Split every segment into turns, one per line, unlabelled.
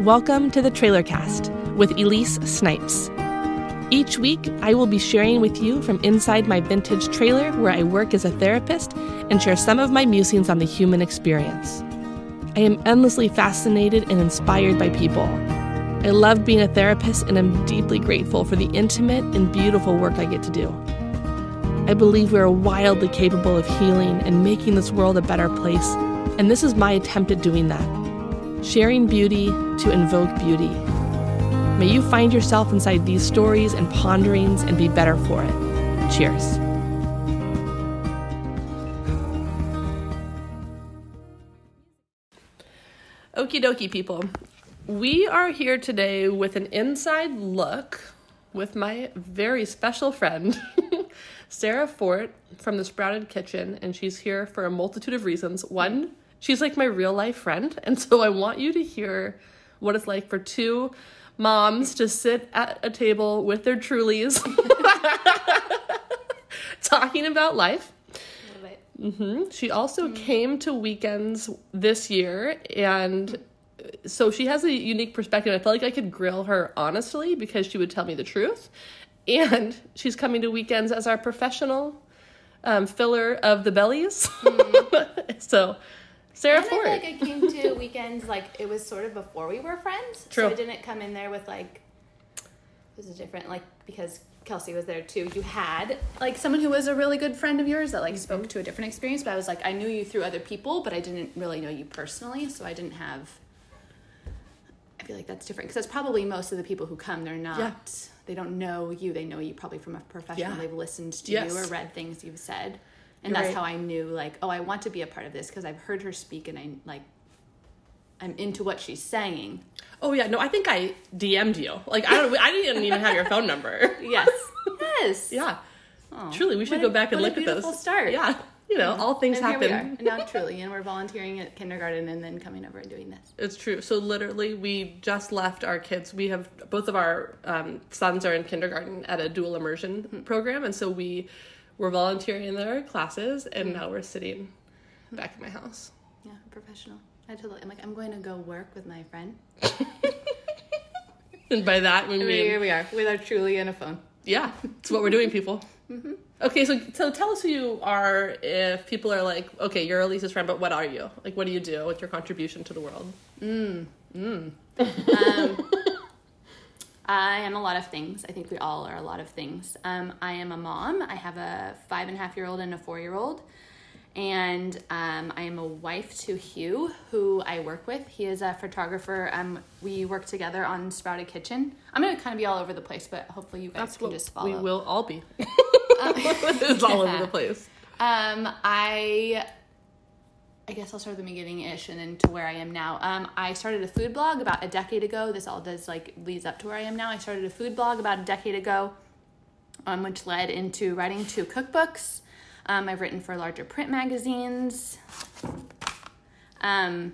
Welcome to the Trailer Cast with Elise Snipes. Each week, I will be sharing with you from inside my vintage trailer where I work as a therapist and share some of my musings on the human experience. I am endlessly fascinated and inspired by people. I love being a therapist and am deeply grateful for the intimate and beautiful work I get to do. I believe we are wildly capable of healing and making this world a better place, and this is my attempt at doing that sharing beauty to invoke beauty. May you find yourself inside these stories and ponderings and be better for it. Cheers. Okie dokie, people. We are here today with an inside look with my very special friend, Sara Forte from the Sprouted Kitchen, and she's here for a multitude of reasons. One, she's like my real life friend. And so I want you to hear what it's like for two moms to sit at a table with their Trulies talking about life. Mm-hmm. She also mm. came to weekends this year, and so she has a unique perspective. I felt like I could grill her honestly because she would tell me the truth. And she's coming to weekends as our professional um, filler of the bellies. Mm. so Sarah
and
Ford.
I feel like I came to weekends like it was sort of before we were friends.
True.
So I didn't come in there with like it was a different like because Kelsey was there too. You had like someone who was a really good friend of yours that like mm-hmm. spoke to a different experience. But I was like I knew you through other people, but I didn't really know you personally. So I didn't have. I feel like that's different because that's probably most of the people who come. They're not. Yeah. They don't know you. They know you probably from a professional. Yeah. They've listened to yes. you or read things you've said and You're that's right. how I knew like oh I want to be a part of this because I've heard her speak and I like I'm into what she's saying.
Oh yeah, no, I think I DM'd you. Like I don't, I didn't even have your phone number.
yes, yes,
yeah. Oh, Truly, we should go back and look at those.
Start.
Yeah, you know, all things
and
happen.
And now truly, and we're volunteering at kindergarten and then coming over and doing this.
It's true. So literally, we just left our kids. We have both of our um, sons are in kindergarten at a dual immersion mm-hmm. program, and so we we're volunteering in their classes, and mm-hmm. now we're sitting back in my house.
Yeah, professional. I totally. I'm like, I'm going to go work with my friend.
and by that we mean
here we are with our truly and a phone.
Yeah, it's what we're doing, people. mm-hmm. Okay, so so tell us who you are. If people are like, okay, you're Elise's friend, but what are you? Like, what do you do? What's your contribution to the world?
Mm. Mm. um, I am a lot of things. I think we all are a lot of things. Um, I am a mom. I have a five and a half year old and a four year old. And um, I am a wife to Hugh, who I work with. He is a photographer. Um, we work together on Sprouted Kitchen. I'm going to kind of be all over the place, but hopefully you guys That's can just follow.
We will all be. it's all over the place.
Um, I I guess I'll start at the beginning ish and then to where I am now. Um, I started a food blog about a decade ago. This all does like leads up to where I am now. I started a food blog about a decade ago, um, which led into writing two cookbooks. Um, I've written for larger print magazines. Um,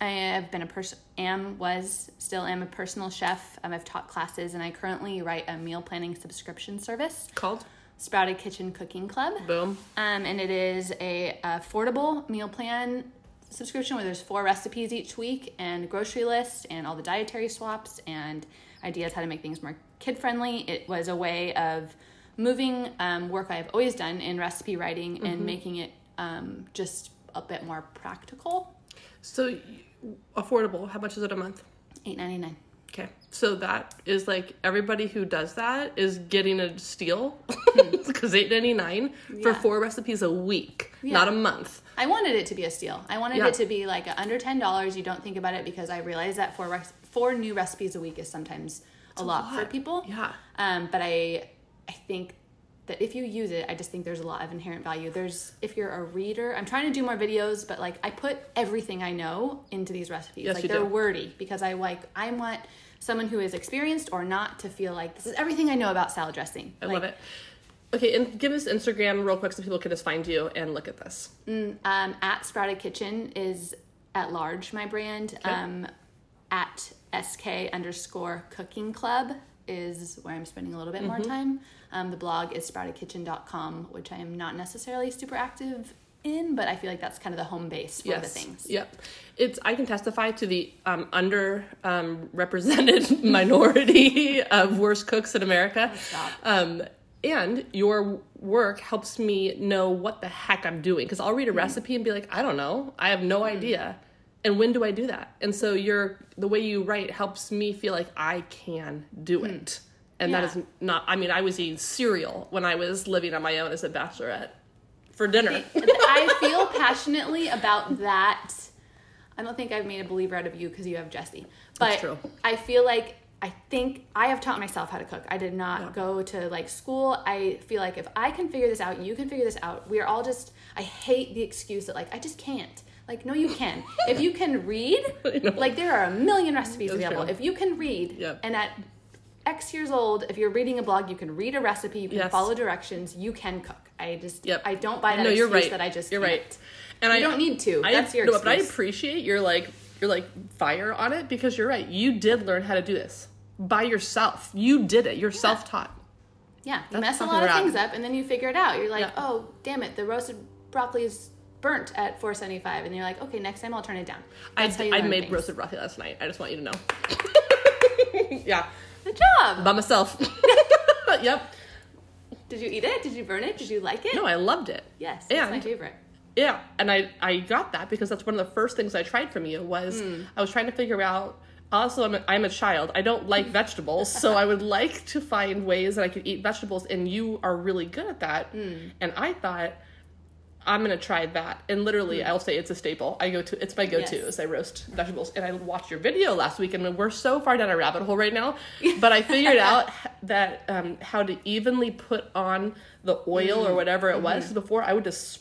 I have been a person, am, was, still am a personal chef. Um, I've taught classes, and I currently write a meal planning subscription service
called
Sprouted Kitchen Cooking Club.
Boom.
Um, and it is a affordable meal plan subscription where there's four recipes each week and grocery list and all the dietary swaps and ideas how to make things more kid friendly. It was a way of moving um, work I've always done in recipe writing mm-hmm. and making it um, just a bit more practical.
So affordable. How much is it a month?
Eight ninety nine.
Okay. So that is like everybody who does that is getting a steal because eight ninety nine for four recipes a week, yeah. not a month.
I wanted it to be a steal. I wanted yeah. it to be like under ten dollars. You don't think about it because I realize that four four new recipes a week is sometimes a lot, a lot, for people.
Yeah.
Um, but I I think that if you use it, I just think there's a lot of inherent value. There's if you're a reader, I'm trying to do more videos, but like I put everything I know into these recipes.
Yes,
like
you
they're
do.
wordy because I like I want someone who is experienced or not to feel like this is everything I know about salad dressing.
I
like,
love it. Okay, and give us Instagram real quick so people can just find you and look at this.
Mm, um, at Sprouted Kitchen is at large my brand. Okay. Um, at sk underscore cooking club is where I'm spending a little bit mm-hmm. more time. Um, the blog is sproutedkitchen.com, which I am not necessarily super active in, but I feel like that's kind of the home base for the things.
Yep. It's I can testify to the um, under um, represented minority of worst cooks in America. Um, and your work helps me know what the heck I'm doing because I'll read a recipe and be like, I don't know, I have no idea. And when do I do that? And so your the way you write helps me feel like I can do it. And that
Yeah.
is not I mean, I was eating cereal when I was living on my own as a bachelorette for dinner.
I feel passionately about that. I don't think I've made a believer out of you because you have Jesse, but. I feel like I think I have taught myself how to cook. I did not
Yeah.
go to like school. I feel like if I can figure this out, you can figure this out. We are all just. I hate the excuse that like I just can't. Like no, you can. if you can read, like there are a million recipes
That's
available.
true.
If you can read,
Yep.
and at X years old, if you're reading a blog, you can read a recipe, you can
Yes.
follow directions, you can cook. I just,
Yep.
I don't buy that
no,
excuse
you're right.
that I just
you're
can't.
right. And
You
I
don't need to.
I,
That's your
no, but I appreciate your like your like fire on it because you're right. You did learn how to do this by yourself. You did it. You're self-taught.
Yeah, you
That's
mess a lot of things up, and then you figure it out. You're like,
Yeah.
oh, damn it, the roasted broccoli is burnt at 475, and you're like, okay, next time I'll turn it down.
I,
That's how
I made
things.
roasted broccoli last night. I just want you to know. yeah,
Good job.
by myself. yep.
Did you eat it? Did you burn it? Did you like it?
No, I loved it.
Yes, that's my favorite.
Yeah, and I I got that because that's one of the first things I tried from you was
Hmm.
I was trying to figure out. Also, I'm a, I'm a child. I don't like vegetables, so I would like to find ways that I could eat vegetables, and you are really good at that.
Hmm.
And I thought I'm gonna try that, and literally, I'll say it's a staple. I go to it's my go-to
Hmm. Yes.
is I roast vegetables, and I watched your video last week, and we're so far down a rabbit hole right now. But I figured out that um, how to evenly put on the oil
Hmm.
or whatever it was.
Mm-hmm.
Before I would just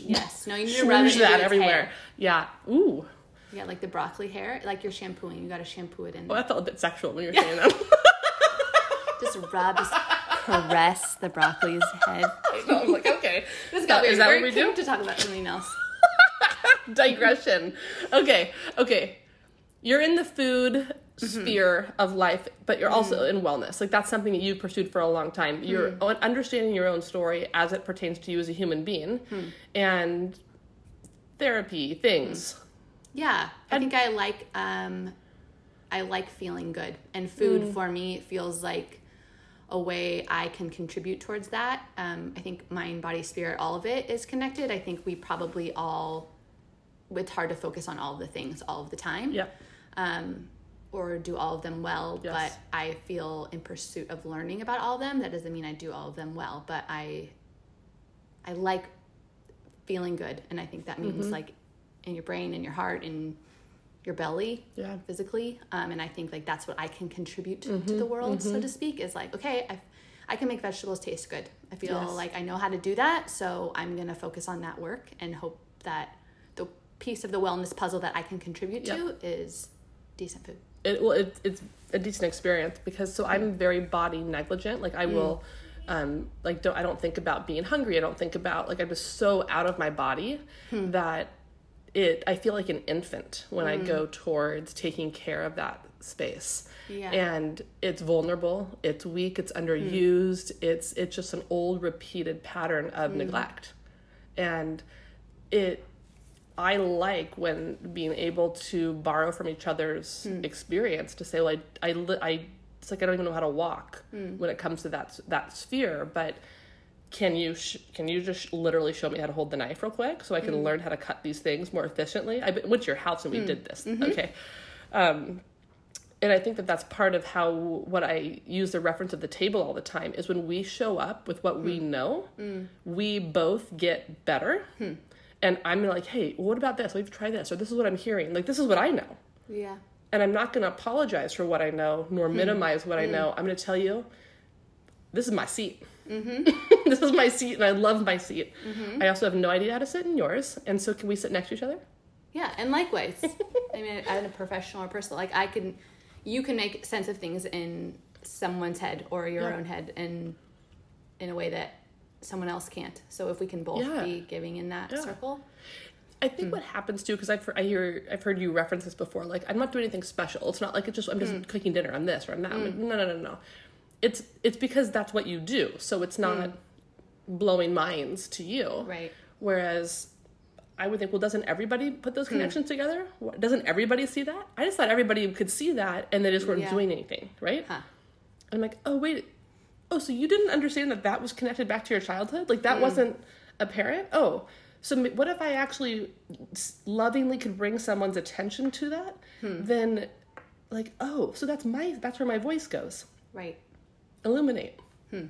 Yes. No, you need to rub it
that everywhere.
hair.
Yeah. Ooh.
Yeah, like the broccoli hair, like you're shampooing. You got to shampoo it in.
Well, that felt a bit sexual when you were saying that.
Just rub, caress the broccoli's head.
I was like, okay.
This got
Is that what we
came
do?
to talk about something else.
Digression. Okay. Okay. You're in the food
Mm-hmm.
sphere of life, but you're also
Mm.
in wellness. Like that's something that you've pursued for a long time. You're
Mm.
un- understanding your own story as it pertains to you as a human being,
Hmm.
and therapy things.
Yeah, I
And-
think I like um, I like feeling good, and food
Mm.
for me feels like a way I can contribute towards that. Um, I think mind, body, spirit, all of it is connected. I think we probably all it's hard to focus on all the things all of the time.
Yep.
Um, or do all of them well,
Yes.
but I feel in pursuit of learning about all of them. That doesn't mean I do all of them well, but I I like feeling good, and I think that means
Mm-hmm.
like in your brain, in your heart, in your belly,
Yeah.
physically. Um, and I think like that's what I can contribute to,
Mm-hmm.
to the world, so to speak. Is like okay, I I can make vegetables taste good. I feel
Yes.
like I know how to do that, so I'm gonna focus on that work and hope that the piece of the wellness puzzle that I can contribute to is decent food.
it well it, it's a decent experience because so i'm very body negligent like i will um like don't i don't think about being hungry i don't think about like i'm just so out of my body that it i feel like an infant when i go mm. towards taking care of that space.
Yeah.
and it's vulnerable it's weak it's hmm. underused it's it's just an old repeated pattern of hmm. neglect. And it I like when being able to borrow from each other's hmm. experience to say, well, I, I, I, it's like I don't even know how to walk when it comes to that that sphere. But can you sh- can you just literally show me how to hold the knife real quick so I can mm-hmm. learn how to cut these things more efficiently? I went to your house and we mm. did this. Mm-hmm. Okay. Um, and I think that that's part of how what I use the reference of the table all the time is when we show up with what we mm. know, mm. we both get better. Hmm. And I'm like, hey, what about this? We've tried this, or this is what I'm hearing. Like, this is what I know.
Yeah.
And I'm not going to apologize for what I know, nor hmm. minimize what I hmm. know. I'm going to tell you, this is my seat. Mm-hmm. this is my seat, and I love my seat. Mm-hmm. I also have no idea how to sit in yours. And so, can we sit next to each other?
Yeah, and likewise. I mean, as a professional or personal, like I can, you can make sense of things in someone's head or your
Yeah.
own head, and in a way that someone else can't. So if we can both
Yeah.
be giving in that
Yeah.
circle,
I think hmm. what happens too, because I've I hear I've heard you reference this before. Like I'm not doing anything special. It's not like it's just I'm just hmm. cooking dinner. I'm this or I'm that. I'm hmm. like, no, no, no, no. It's it's because that's what you do. So it's not mm. blowing minds to you.
right?
Whereas I would think, well, doesn't everybody put those hmm. connections together? Doesn't everybody see that? I just thought everybody could see that and they just weren't
Yeah.
doing anything, right?
Huh.
I'm like, oh wait, oh so you didn't understand that that was connected back to your childhood? Like that hmm. wasn't apparent? Oh, so what if I actually lovingly could bring someone's attention to that? Hmm. Then, like, oh, so that's my that's where my voice goes.
Right.
Illuminate. Hmm.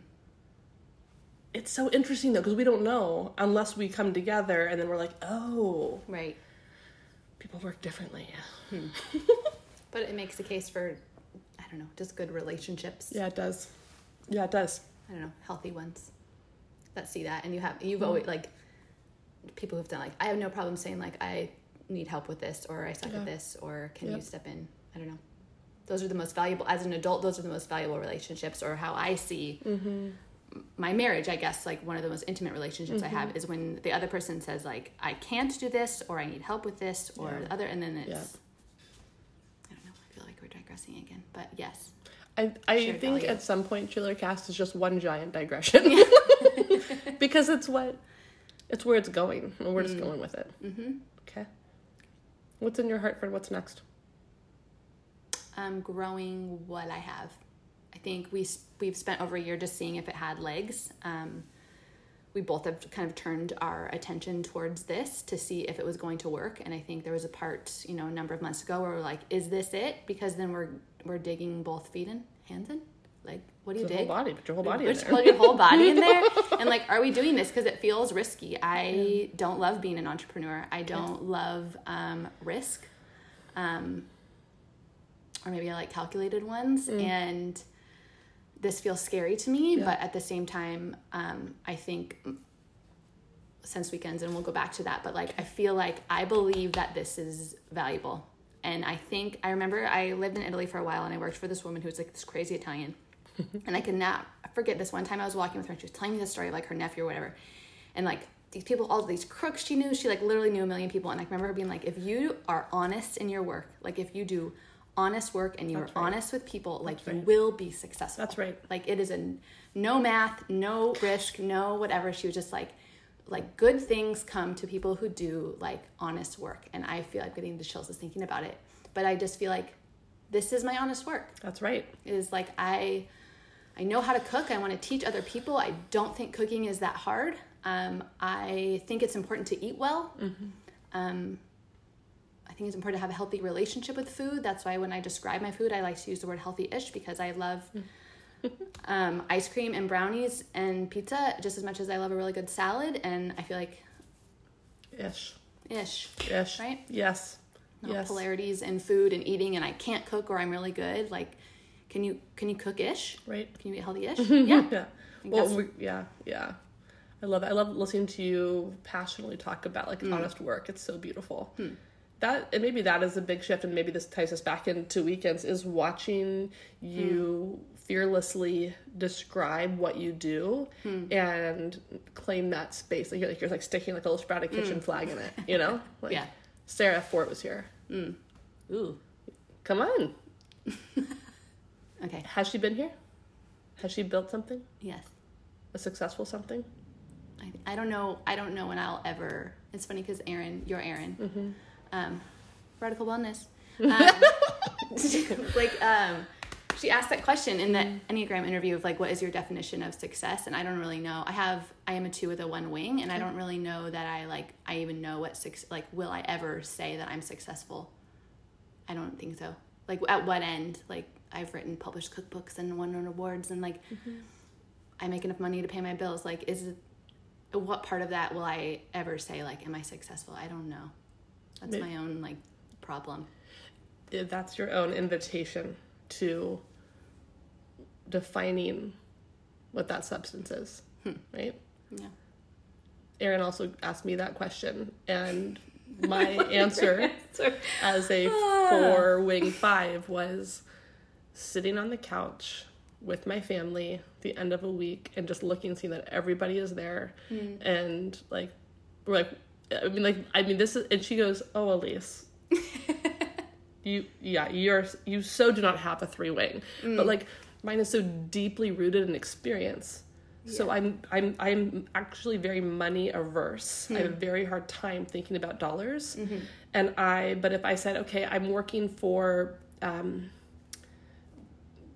It's so interesting though because we don't know unless we come together and then we're like, oh,
Right.
people work differently. Hmm.
But it makes a case for, I don't know, just good relationships.
Yeah, it does. Yeah, it does.
I don't know, healthy ones that see that. And you have, you've hmm. always, like, people who've done, like, I have no problem saying, like, I need help with this, or I suck
Yeah.
at this, or can you step in? I don't know. Those are the most valuable, as an adult, those are the most valuable relationships, or how I see mm-hmm. my marriage, I guess, like, one of the most intimate relationships I have mm-hmm. is when the other person says, like, I can't do this, or I need help with this, or
Yeah.
the other, and then it's,
Yeah.
I don't know, I feel like we're digressing again, but yes.
I, I
Shared
think
value.
at some point Trailer Cast is just one giant digression. because it's what it's where it's going and we're just mm. going with it.
Mm-hmm.
Okay. What's in your heart for what's next?
Um, growing what I have. I think we we've spent over a year just seeing if it had legs. Um, we both have kind of turned our attention towards this to see if it was going to work. And I think there was a part, you know, a number of months ago where we're like, "Is this it?" Because then we're we're digging both feet in, hands in. Like, what do you
Put your
dig?
whole body, put your whole body in
Just
there.
put your whole body in there and like are we doing this because it feels risky i don't love being an entrepreneur i don't love um, risk um, or maybe i like calculated ones and this feels scary to me
Yeah.
but at the same time um, i think since weekends and we'll go back to that but like i feel like i believe that this is valuable. And i think i remember i lived in italy for a while and i worked for this woman who was like this crazy italian. And i could not forget this one time i was walking with her and she was telling me the story of like her nephew or whatever. And like these people all these crooks she knew she like literally knew a million people. And i remember her being like if you are honest in your work like if you do honest work and you are
right.
honest with people like you
right.
will be successful
That's right.
like it is a no math, no risk, no whatever. She was just like, like good things come to people who do like honest work, and I feel like getting the chills just thinking about it. But I just feel like this is my honest work.
That's right.
It is like I, I know how to cook. I want to teach other people. I don't think cooking is that hard. Um, I think it's important to eat well. Um, I think it's important to have a healthy relationship with food. That's why when I describe my food, I like to use the word healthy-ish because I love um, ice cream and brownies and pizza just as much as I love a really good salad. And I feel like
Ish.
ish,
Ish.
Right?
Yes.
no
yes.
polarities in food and eating. And I can't cook or I'm really good. Like, can you can you cook ish?
Right.
Can you eat healthy-ish? yeah.
yeah. Well, we, yeah, yeah. I love it. I love listening to you passionately talk about like
Mm.
honest work. It's so beautiful.
Hmm.
That and maybe that is a big shift, and maybe this ties us back into weekends. Is watching you
Hmm.
fearlessly describe what you do
Hmm.
and claim that space. Like you're like you're like sticking like a little sprouted kitchen flag in it. You know? Like,
Hmm. Yeah.
Sara Forte was here.
Ooh.
Come on.
Okay.
Has she been here? Has she built something?
Yes.
A successful something?
I, I don't know. I don't know when I'll ever. It's funny because Aaron, you're Aaron,
Mm-hmm.
Um, radical wellness. Um, like, um, she asked that question in the Enneagram interview of like, what is your definition of success? And I don't really know. I have, I am a two with a one wing, and I don't really know that I like, I even know what six, like, will I ever say that I'm successful? I don't think so. Like, at what end? Like, I've written published cookbooks and won awards, and like, I make enough money to pay my bills. Like, is what part of that will I ever say, like, am I successful? I don't know. That's
May-
my own, like, problem.
That's your own invitation to defining what that substance is, hmm. right?
Yeah.
Aaron also asked me that question, and my answer as a ah. four wing five was sitting on the couch with my family the end of a week and just looking seeing that everybody is there hmm. and like we're like i mean like i mean this is and she goes oh elise you yeah you're you so do not have a three wing but like mine is so deeply rooted in experience So I'm I'm I'm actually very money averse. I have
Hmm.
a very hard time thinking about dollars.
Mm-hmm.
And I but if I said, okay, I'm working for um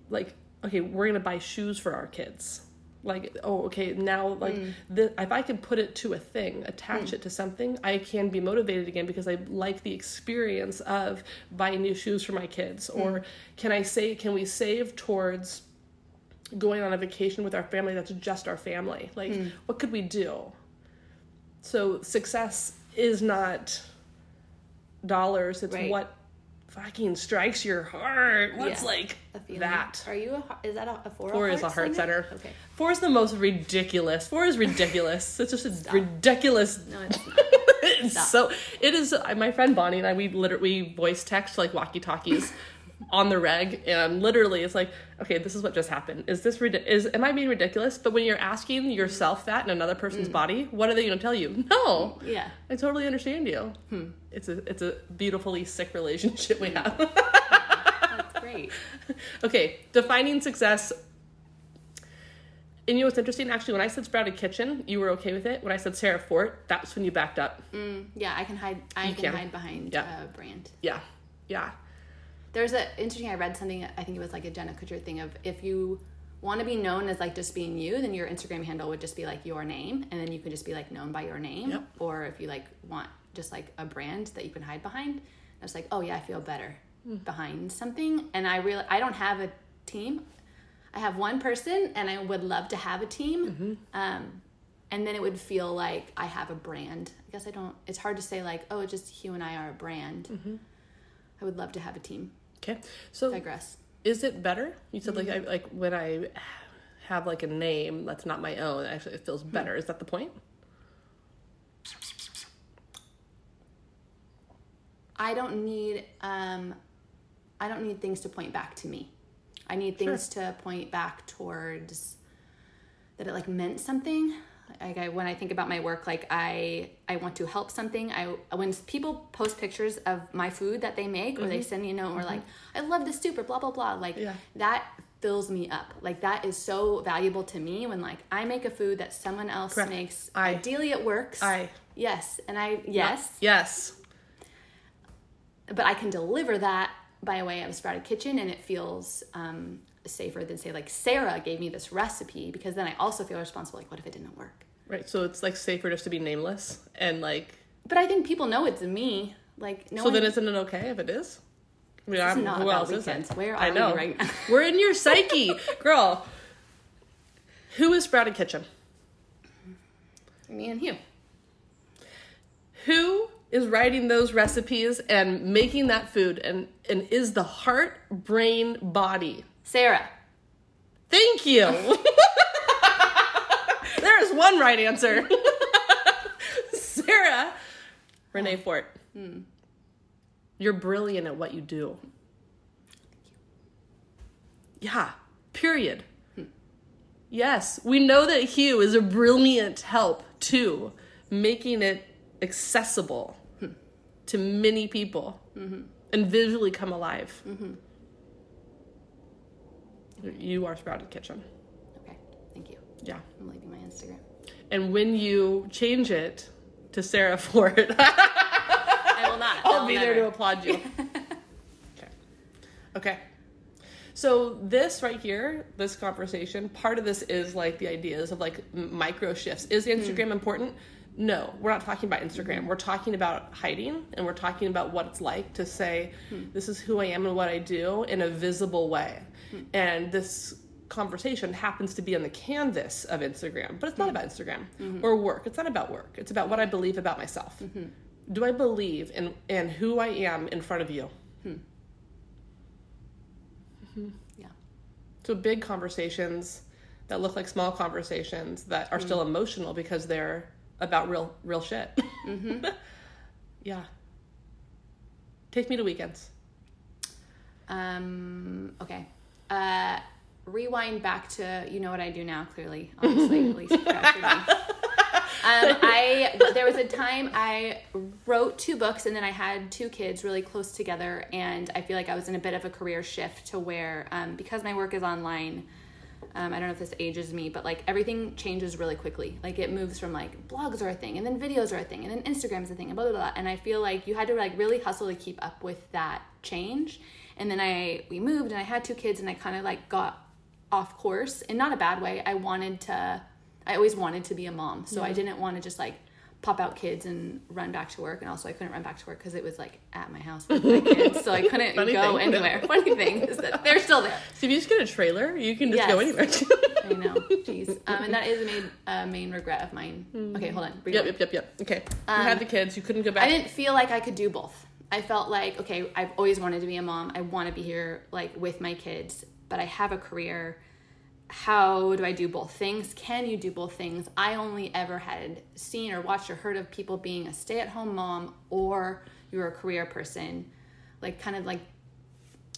like okay, we're gonna buy shoes for our kids. Like oh okay now like
Mm.
the, if I can put it to a thing, attach it to something, I can be motivated again because I like the experience of buying new shoes for my kids.
Mm.
Or can I say can we save towards going on a vacation with our family that's just our family like
Hmm.
what could we do so success is not dollars it's
Right.
what fucking strikes your heart. What's
Yeah.
like that?
Are you a, is that a, a four?
four is a heart center
Okay.
four is the most ridiculous. Four is ridiculous. It's just a ridiculous
No, it's not.
it's so it is my friend bonnie and i we literally we voice text like walkie talkies on the reg and literally it's like okay this is what just happened. Is this rid- is am i being ridiculous? But when you're asking mm-hmm. yourself that in another person's mm. body what are they going to tell you? No.
Yeah.
i totally understand you hmm. It's a it's a beautifully sick relationship we have
That's great.
okay defining success and you know what's interesting actually when i said sprouted kitchen you were okay with it when i said sara forte that's when you backed up
Mm, yeah, I can hide. I can,
can.
hide behind
Yeah.
a brand.
yeah yeah
There's a interesting. I read something. I think it was like a Jenna Kutcher thing of if you want to be known as like just being you, then your Instagram handle would just be like your name, and then you can just be like known by your name.
Yep.
Or if you like want just like a brand that you can hide behind, I was like, oh yeah, I feel better hmm. behind something. And I really, I don't have a team. I have one person, and I would love to have a team. Mm-hmm. Um, and then it would feel like I have a brand. I guess I don't. It's hard to say like, oh, just Hugh and I are a brand. Mm-hmm. I would love to have a team.
okay so
Digress.
is it better you said like I, mm-hmm. like when i have like a name that's not my own actually it feels hmm. better is that the point
I don't need um I don't need things to point back to me. I need things to point back towards that it like meant something. Like I, when I think about my work, like I I want to help something. I when people post pictures of my food that they make, or they send me a note, or like I love this soup, or blah blah blah. Like
Yeah.
that fills me up. Like that is so valuable to me when like I make a food that someone else
Correct.
makes.
I-
Ideally, it works.
I-
yes, and I yes
yes
but I can deliver that by way of Sprouted Kitchen, and it feels um, safer than say like Sarah gave me this recipe because then I also feel responsible. Like, what if it didn't work?
right so it's like safer just to be nameless and like
But I think people know it's me. Like, no
so
one.
then isn't it okay if it is I mean, I'm-
not
who
about
else is
weekends.
it?
Where
I
are we
know.
right now?
We're in your psyche, girl. Who is Sprouted Kitchen?
me and Hugh.
Who is writing those recipes and making that food and and is the heart, brain, body?
Sarah.
Thank you. there is one right answer. Sarah Renee oh. Forte. Hmm. You're brilliant at what you do. Yeah, period. Hmm. Yes, we know that Hugh is a brilliant help too, making it accessible to many people and visually come alive. You are Sprouted Kitchen.
Okay, thank you.
Yeah.
I'm leaving my Instagram.
And when you change it to Sarah Forte,
I will not.
I'll
will
be there to applaud you. okay. Okay. So this right here, this conversation, part of this is like the ideas of like micro shifts. Is Instagram hmm. important? No, we're not talking about Instagram. Mm-hmm. We're talking about hiding and we're talking about what it's like to say, hmm. this is who I am and what I do in a visible way. Hmm. And this conversation happens to be on the canvas of Instagram, but it's not hmm. about Instagram mm-hmm. or work. It's not about work. It's about what I believe about myself. Mm-hmm. Do I believe in, in who I am in front of you?
Yeah.
So big conversations that look like small conversations that are still emotional because they're about real real shit. yeah. Take me to weekends.
Um. Okay. Uh. Rewind back to you know what I do now. Clearly, obviously, at least. Um, I there was a time I wrote two books and then I had two kids really close together and I feel like I was in a bit of a career shift to where um, because my work is online, Um, I don't know if this ages me, but like everything changes really quickly. Like it moves from like blogs are a thing, and then videos are a thing, and then Instagram's a thing, and blah blah blah. And I feel like you had to like really hustle to keep up with that change. And then I we moved, and I had two kids, and I kind of like got off course in not a bad way. I wanted to. I always wanted to be a mom, so I didn't want to just like pop out kids and run back to work and also I couldn't run back to work because it was like at my house with my kids so I couldn't
Funny
go
thing.
anywhere funny thing is that they're still there
So if you just get a trailer, you can just
Yes.
go anywhere.
I know jeez um, and that is a main, uh, main regret of mine okay hold on
yep,
on.
yep, yep, yep. Okay. you
Um,
had the kids. You couldn't go back.
I didn't feel like I could do both. I felt like, okay, I've always wanted to be a mom. I want to be here like with my kids, but I have a career. How do I do both things? Can you do both things? I only ever had seen or watched or heard of people being a stay-at-home mom or you're a career person. Like kind of like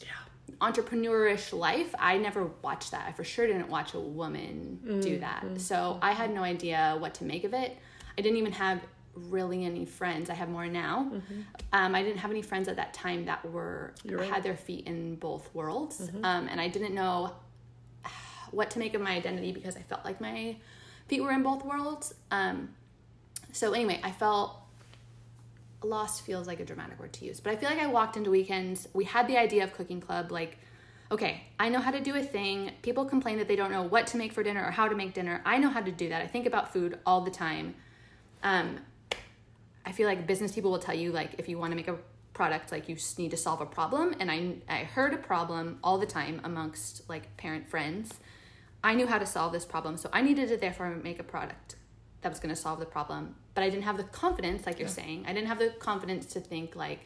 yeah.
entrepreneurish life i never watched that i for sure didn't watch a woman do mm, that mm, so mm. i had no idea what to make of it i didn't even have really any friends i have more now mm-hmm. um, i didn't have any friends at that time that were
right.
had their feet in both worlds mm-hmm. um, and i didn't know what to make of my identity because i felt like my feet were in both worlds um, so anyway i felt lost feels like a dramatic word to use, but I feel like I walked into weekends. We had the idea of cooking club, like, okay, I know how to do a thing. People complain that they don't know what to make for dinner or how to make dinner. I know how to do that. I think about food all the time. Um, I feel like business people will tell you like if you want to make a product, like you need to solve a problem. And I I heard a problem all the time amongst like parent friends. I knew how to solve this problem, so I needed to therefore make a product that was going to solve the problem. But I didn't have the confidence, like you're saying. I didn't have the confidence to think like,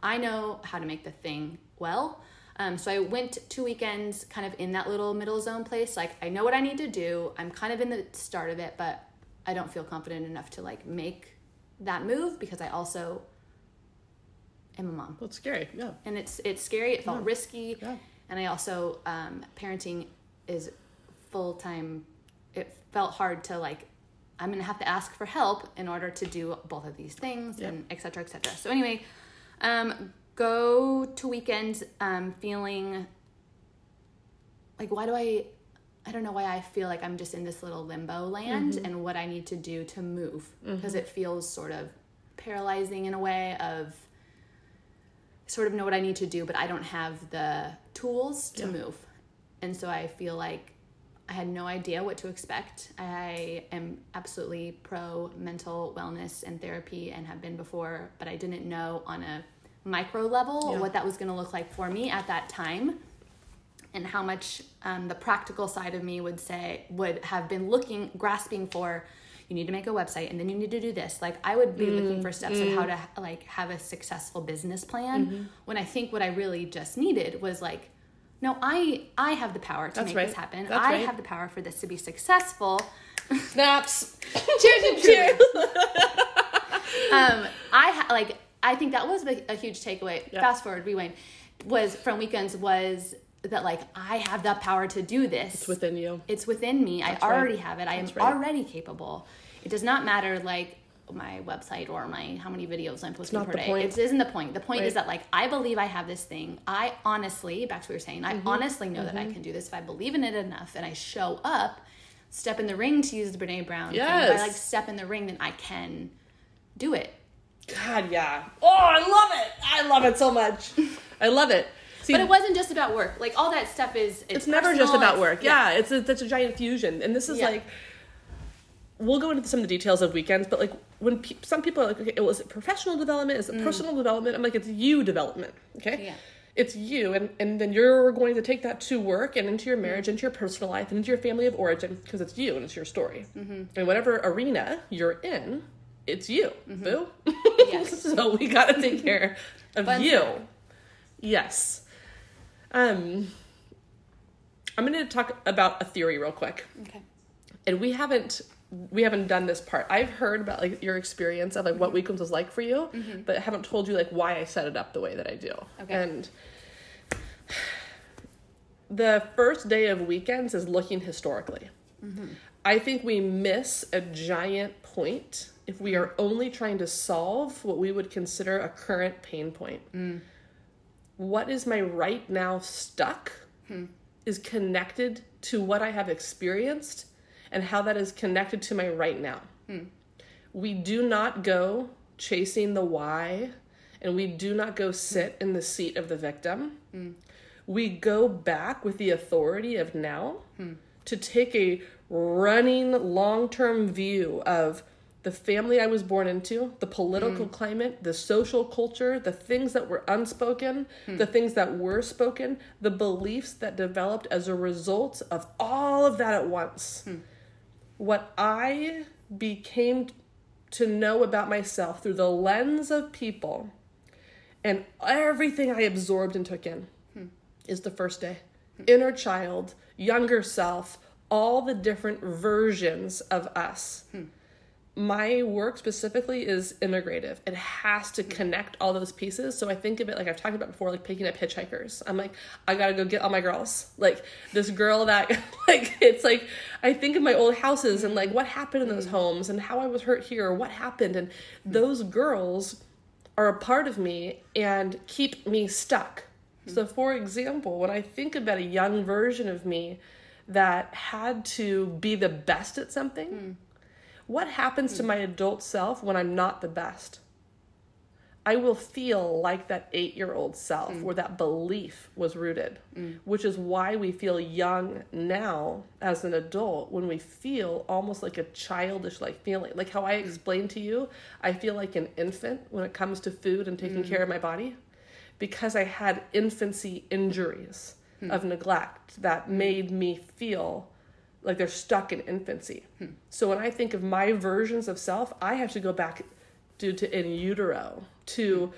I know how to make the thing well. Um, so I went to weekends, kind of in that little middle zone place. Like I know what I need to do. I'm kind of in the start of it, but I don't feel confident enough to like make that move because I also am a mom
Well, it's scary. Yeah.
and it's it's scary. It felt
Yeah.
risky,
Yeah.
and I also um, parenting is full time. It felt hard to like. I'm gonna have to ask for help in order to do both of these things,
Yep.
and et cetera, et cetera. So anyway, um, go to weekends um, feeling like why do I? I don't know why I feel like I'm just in this little limbo land
Mm-hmm.
and what I need to do to move because it feels sort of paralyzing in a way of sort of know what I need to do, but I don't have the tools to
Yeah.
move. And so I feel like I had no idea what to expect. I am absolutely pro mental wellness and therapy and have been before, but I didn't know on a micro level
Yeah.
what that was going to look like for me at that time and how much um, the practical side of me would say would have been looking grasping for you need to make a website and then you need to do this like i would be mm, looking for steps of mm. how to like have a successful business plan mm-hmm. when i think what i really just needed was like no i i have the power to
That's
make
right.
this happen
That's
i
right.
have the power for this to be successful
Snaps.
cheers and
Cheers.
um, I ha- like. I think that was a, huge takeaway.
Yeah.
Fast forward, rewind. Was from weekends was that like I have the power to do this.
It's within you.
It's within me.
That's
I
right.
already have it. I am
right.
already capable. It does not matter like my website or my how many videos I'm posting per day.
point.
It isn't the point. The point is that like I believe I have this thing. I honestly, back to what you're saying, I
Mm-hmm.
honestly know that I can do this if I believe in it enough and I show up, step in the ring to use the Brene Brown. thing. If I like step in the ring, then I can do it.
God, yeah. Oh, I love it. I love it so much. I love it. See,
But it wasn't just about work. Like all that stuff is. It's,
it's never just about work. Yeah, it's a, that's a giant fusion, and this is
Yeah.
like we'll go into some of the details of weekends, but like when pe- some people are like, okay, was it professional development? Is it personal development? I'm like, it's you development. Okay.
Mm. Yeah.
It's you, and, and then you're going to take that to work and into your
Mm.
marriage, into your personal life, and into your family of origin because it's you and it's your story. Mm-hmm. And whatever arena you're in, it's you. Boo.
Yes.
so we got to take care of you. Yes. Um, I'm going to talk about a theory real quick,
Okay.
and we haven't we haven't done this part. I've heard about like your experience of like
Mm-hmm.
what weekends was like for you, but haven't told you like why I set it up the way that I do.
Okay.
And the first day of weekends is looking historically.
Mm-hmm.
I think we miss a giant point if we are only trying to solve what we would consider a current pain point. What is my right now stuck is connected to what I have experienced and how that is connected to my right now. Hmm. We do not go chasing the why and we do not go sit in the seat of the victim. Hmm. We go back with the authority of now hmm. to take a running long term view of the family I was born into, the political climate, the social culture, the things that were unspoken, the things that were spoken, the beliefs that developed as a result of all of that at once. What I became to know about myself through the lens of people and everything I absorbed and took in hmm. is the first day. Inner child, younger self, all the different versions of us. Hmm. My work specifically is integrative. It has to connect all those pieces. So I think of it like I've talked about before, like picking up hitchhikers. I'm like, I gotta go get all my girls. Like this girl that, like, it's like, I think of my old houses and like what happened in those homes and how I was hurt here, what happened. And those girls are a part of me and keep me stuck. So, for example, when I think about a young version of me that had to be the best at something, hmm. What happens to my adult self when I'm not the best? I will feel like that eight year old self mm. where that belief was rooted, mm. which is why we feel young now as an adult when we feel almost like a childish like feeling. Like how I mm. explained to you, I feel like an infant when it comes to food and taking care of my body because I had infancy injuries of neglect that made me feel like they're stuck in infancy. So when I think of my versions of self, I have to go back due to in utero to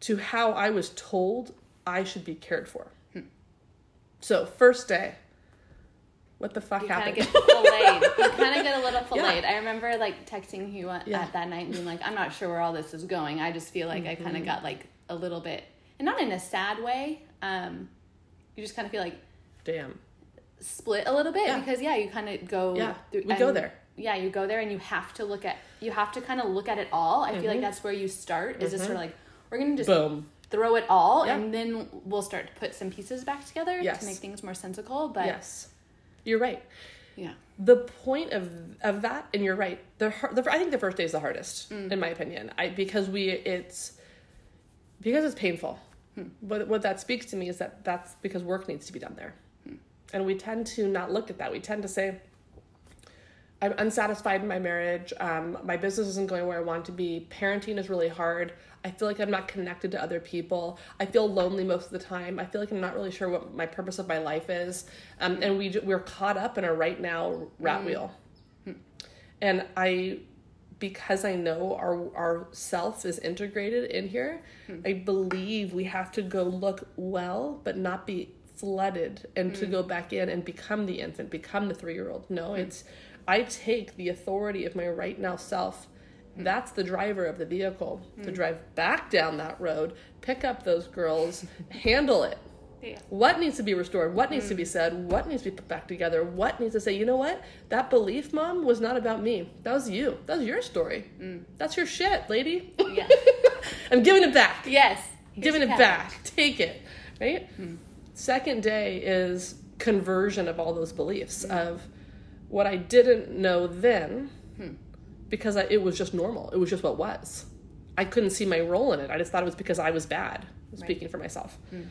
to how I was told I should be cared for. So first day, what the fuck
You
happened?
get filleted. you kind of get a little
Yeah.
I remember like texting you at,
Yeah.
that night and being like, I'm not sure where all this is going. I just feel like I
Mm-hmm.
kind of got like a little bit, and not in a sad way. Um, you just kind of feel like
Damn.
Split a little bit
Yeah.
because yeah, you kind of go.
Yeah,
through,
we go there.
Yeah, you go there and you have to look at. You have to kind of look at it all. I
Mm-hmm.
feel like mhm. that's where you start. Is just sort of mhm. like we're gonna just
Boom.
throw it all,
Yeah.
and then we'll start to put some pieces back together
Yes.
to make things more sensical. But
Yes. You're right.
yeah,
the point of of that and you're right the, the i think the first day is the hardest mm. in my opinion i because we it's because it's painful hmm. but what that speaks to me is that that's because work needs to be done there and we tend to not look at that. We tend to say i'm unsatisfied in my marriage. Um, my business isn't going where i want to be. Parenting is really hard. I feel like i'm not connected to other people. I feel lonely most of the time. I feel like i'm not really sure what my purpose of my life is. Um, and we we're caught up in a right now rat wheel. And i because i know our our self is integrated in here i believe we have to go look well but not be flooded and to mm. go back in and become the infant become the three year old no mm. it's i take the authority of my right now self. Mm. That's the driver of the vehicle to drive back down that road pick up those girls handle it.
Yeah.
what needs to be restored? What needs to be said? What needs to be put back together? What needs to say you know what? That belief mom was not about me. That was you. That was your story. That's your shit lady.
Yeah.
i'm giving it back.
Yes. Here's
giving it
package.
back. take it right second day is conversion of all those beliefs of what i didn't know then hmm. because I, it was just normal. It was just what was. I couldn't see my role in it. I just thought it was because i was bad speaking for myself. Hmm.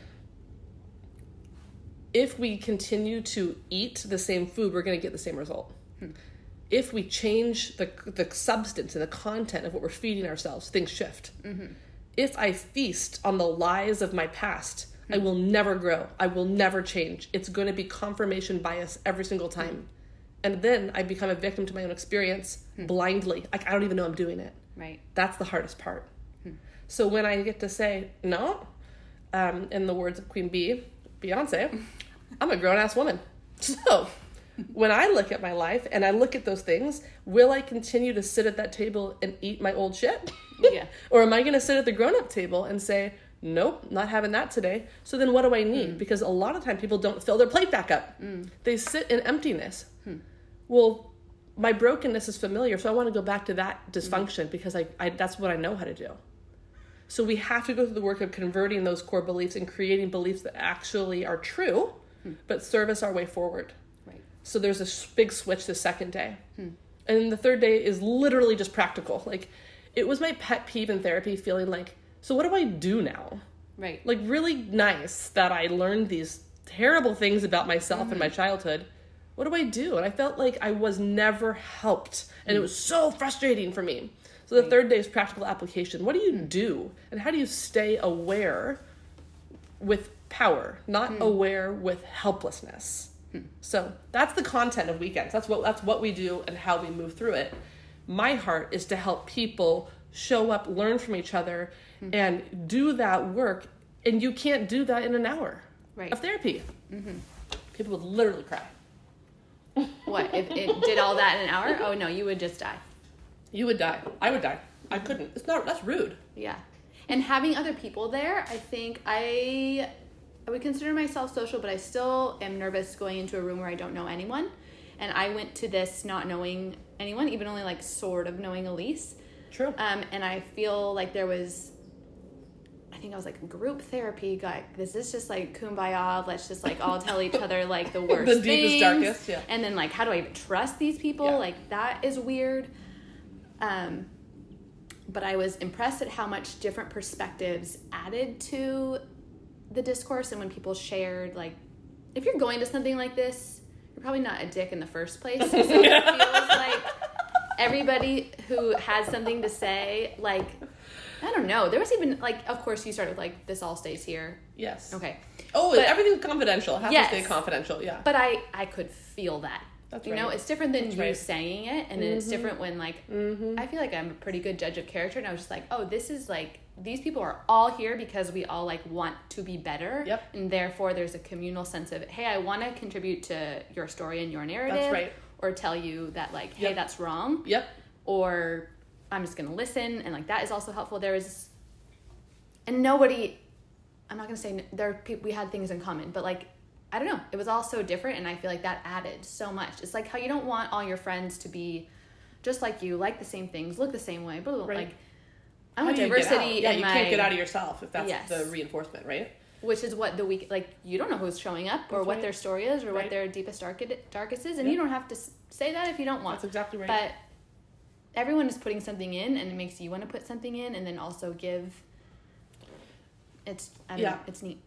If we continue to eat the same food we're going to get the same result. Hmm. If we change the the substance and the content of what we're feeding ourselves things shift. Mm-hmm. If I feast on the lies of my past, I will never grow. I will never change. It's going to be confirmation bias every single time. And then I become a victim to my own experience blindly. Like I don't even know I'm doing it.
Right.
That's the hardest part. So when I get to say, no, um, in the words of Queen Bey, Beyonce, I'm a grown ass woman. So when I look at my life and I look at those things, will I continue to sit at that table and eat my old shit?
Yeah.
or am I going to sit at the grown up table and say, nope, not having that today. So then what do I need? Hmm. Because a lot of time people don't fill their plate back up. Hmm. They sit in emptiness. Hmm. Well, my brokenness is familiar, so I want to go back to that dysfunction because I, I that's what I know how to do. So we have to go through the work of converting those core beliefs and creating beliefs that actually are true, but serve us our way forward. So there's a big switch the second day. And then the third day is literally just practical. Like, it was my pet peeve in therapy feeling like, so what do I do now?
Right.
Like, really nice that I learned these terrible things about myself in my mm-hmm. childhood. What do I do? And I felt like I was never helped. And it was so frustrating for me. So the third day is practical application. What do you do? And how do you stay aware with power, not hmm. aware with helplessness? Hmm. So that's the content of weekends. That's what that's what we do and how we move through it. My heart is to help people show up, learn from each other, mm-hmm. and do that work. And you can't do that in an hour
Right.
of therapy. Mm-hmm. People would literally cry.
What if it did all that in an hour? Oh no, you would just die.
You would die. I would die. I couldn't. It's not. That's rude.
Yeah. And having other people there, I think I I would consider myself social, but I still am nervous going into a room where I don't know anyone. And I went to this not knowing anyone, even only like sort of knowing Elyse.
True.
Um, and I feel like there was, I think I was like group therapy. Guy, this is just like kumbaya. Let's just like all tell each other like the worst,
The deepest,
things.
darkest, yeah.
And then like, how do I even trust these people?
Yeah.
Like that is weird. Um, but I was impressed at how much different perspectives added to the discourse and when people shared like if you're going to something like this you're probably not a dick in the first place so it feels like everybody who has something to say like i don't know there was even like of course you started with like this all stays here
yes.
okay
Oh,
But-
everything's confidential. It has
Yes.
to stay confidential. Yeah.
but i i could feel that
That's
you know it's different than
That's
you
right.
saying it and then it's mm-hmm. different when like mm-hmm. i feel like i'm a pretty good judge of character and i was just like oh this is like these people are all here because we all like want to be better
Yep.
and therefore there's a communal sense of hey i want to contribute to your story and your narrative That's
right.
Or tell you that like hey
Yep.
that's wrong
Yep.
or i'm just gonna listen and like that is also helpful there is and nobody i'm not gonna say there are people we had things in common but like i don't know it was all so different and i feel like that added so much it's like how you don't want all your friends to be just like you like the same things look the same way blah.
Right.
like
i want
diversity
Yeah, you
my
can't get out of yourself if that's
Yes.
the reinforcement, right?
Which is what the week like you don't know who's showing up or
That's
what
right.
their story is or what their deepest dark- darkest is and
Yeah.
you don't have to say that if you don't want
That's exactly right.
but everyone is putting something in and it makes you want to put something in and then also give it's I
Yeah.
know, it's neat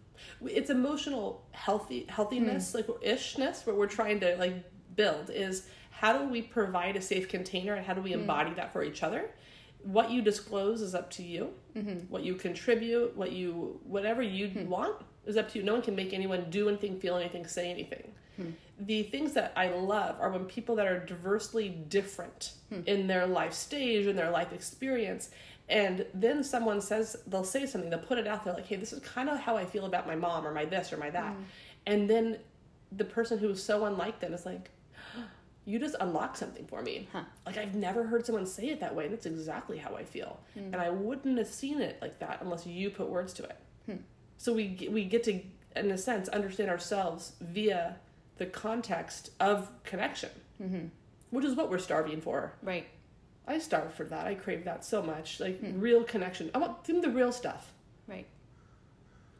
it's emotional healthy healthiness
Hmm.
like ishness what we're trying to like build is how do we provide a safe container and how do we
Hmm.
embody that for each other what you disclose is up to you
Mm-hmm.
what you contribute what you whatever you
Hmm.
want is up to you no one can make anyone do anything feel anything say anything
Hmm.
the things that i love are when people that are diversely different
Hmm.
in their life stage in their life experience and then someone says they'll say something they'll put it out there like hey this is kind of how i feel about my mom or my this or my that and then the person who is so unlike them is like you just unlock something for me
Huh.
like i've never heard someone say it that way and it's exactly how i feel hmm. and i wouldn't have seen it like that unless you put words to it hmm. so we get- we get to in a sense understand ourselves via the context of connection mm-hmm. which is what we're starving for
right
I starve for that. I crave that so much. Like
Hmm.
real connection. I want the real stuff.
right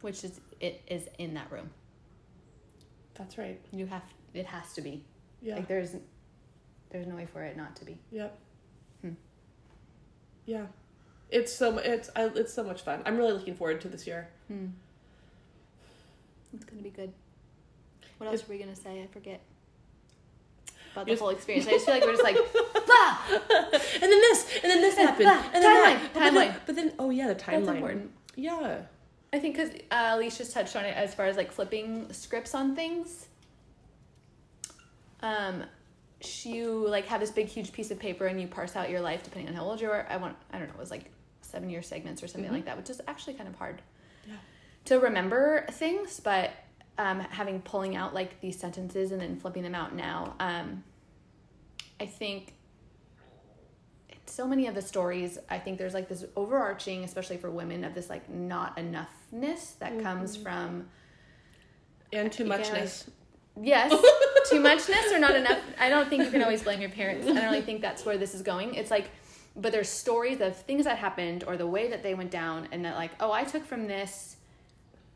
which is it is in that room
That's right.
you have it has to be
Yeah.
like there's there's no way for it not to be
yep.
Hmm.
Yeah. It's so it's I, it's so much fun. I'm really looking forward to this year.
hmm. it's gonna be good what else
It-
were we gonna say i forget about the
Yes.
whole experience i just feel like we're just like blah
And then this, and then this
Yeah,
happened,
blah,
and then
timeline,
that. But then-
timeline.
But then, oh yeah, the timeline.
that's important
Yeah.
I think because uh, Elyse's touched on it as far as like flipping scripts on things. Um, sh- you like have this big huge piece of paper and you parse out your life depending on how old you are. I want I don't know it was like seven year segments or something
Mhm.
like that, which is actually kind of hard
Yeah.
to remember things. But um, having pulling out like these sentences and then flipping them out now, um, I think so many of the stories i think there's like this overarching especially for women of this like not enoughness that comes from
And too muchness.
yes too muchness or not enough? I don't think you can always blame your parents. I don't really think that's where this is going. It's like but there's stories of things that happened or the way that they went down and that like oh i took from this.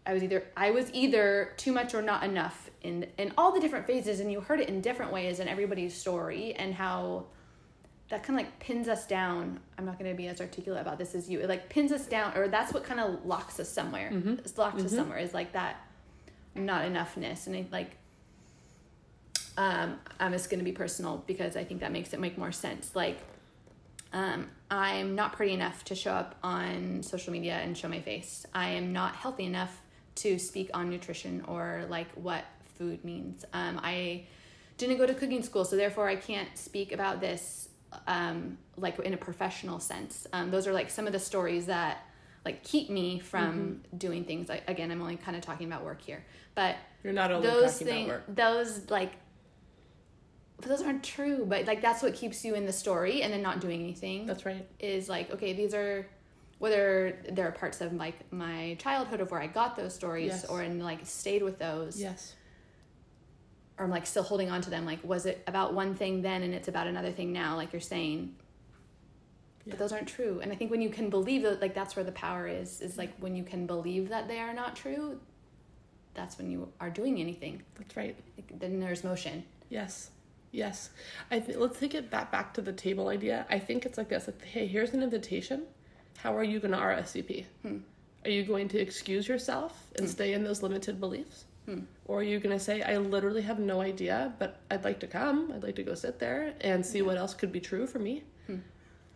I was either i was either too much or not enough in in all the different phases and you heard it in different ways in everybody's story and how that kind of like pins us down. I'm not going to be as articulate about this as you. It like pins us down or that's what kind of locks us somewhere. Mm-hmm. it's locked mm-hmm. us somewhere is like that not enoughness. And it like um i'm just going to be personal because i think that makes it make more sense like um, I'm not pretty enough to show up on social media and show my face. I am not healthy enough to speak on nutrition or like what food means. Um, I didn't go to cooking school, so therefore I can't speak about this um, like in a professional sense. Um, those are like some of the stories that like keep me from mm-hmm. doing things. Like again, I'm only kind of talking about work here, but
you're not only those things.
Those like those aren't true, but like that's what keeps you in the story, and then not doing anything.
That's right.
Is like okay, these are whether there are parts of like my childhood of where I got those stories yes. or and like stayed with those.
Yes.
Or I'm like still holding on to them. Like, was it about one thing then and it's about another thing now, like you're saying? Yeah. But those aren't true. And I think when you can believe that, like, that's where the power is, is like when you can believe that they are not true, that's when you are doing anything.
That's right.
Like, then there's motion.
Yes. Yes. I th- let's take it back back to the table idea. I think it's like this like, hey, here's an invitation how are you going to RSVP? Hmm. Are you going to excuse yourself and hmm. stay in those limited beliefs? Hmm. Or are you going to say, I literally have no idea, but I'd like to come. I'd like to go sit there and see yeah. what else could be true for me. Hmm.